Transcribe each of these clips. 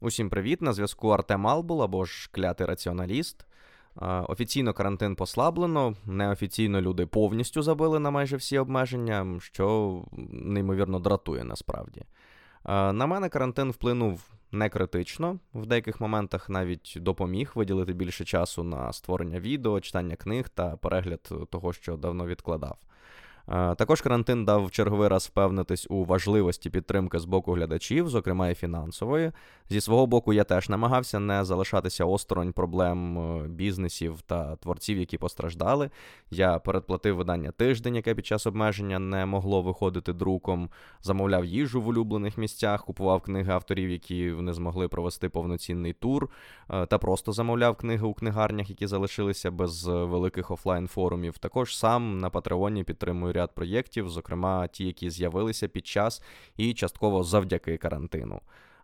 Усім привіт! На зв'язку Артем Албул або ж клятий раціоналіст. Е, Офіційно карантин послаблено, неофіційно люди повністю забили на майже всі обмеження, що неймовірно дратує насправді. Е, На мене карантин вплинув не критично, в деяких моментах навіть допоміг виділити більше часу на створення відео, читання книг та перегляд того, що давно відкладав. Е, Також карантин дав в черговий раз впевнитись у важливості підтримки з боку глядачів, зокрема і фінансової. Зі свого боку, я теж намагався не залишатися осторонь проблем е, бізнесів та творців, які постраждали. Я передплатив видання тиждень, яке під час обмеження не могло виходити друком, замовляв їжу в улюблених місцях, купував книги авторів, які не змогли провести повноцінний тур, е, та просто замовляв книги у книгарнях, які залишилися без великих офлайн-форумів. Також сам на Патреоні підтримую ряд проєктів, зокрема ті, які з'явилися під час і частково завдяки карантину.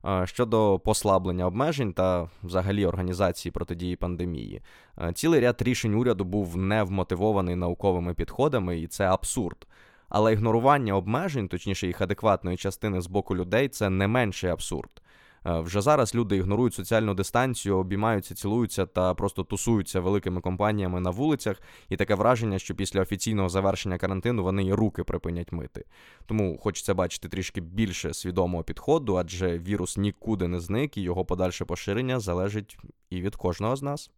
Е, Щодо послаблення обмежень та взагалі організації протидії пандемії, е, цілий ряд рішень уряду був не вмотивований науковими підходами, і це абсурд. Але ігнорування обмежень, точніше їх адекватної частини з боку людей, це не менший абсурд. Е, Вже зараз люди ігнорують соціальну дистанцію, обіймаються, цілуються та просто тусуються великими компаніями на вулицях, і таке враження, що після офіційного завершення карантину вони і руки припинять мити. Тому хочеться бачити трішки більше свідомого підходу, адже вірус нікуди не зник, і його подальше поширення залежить і від кожного з нас.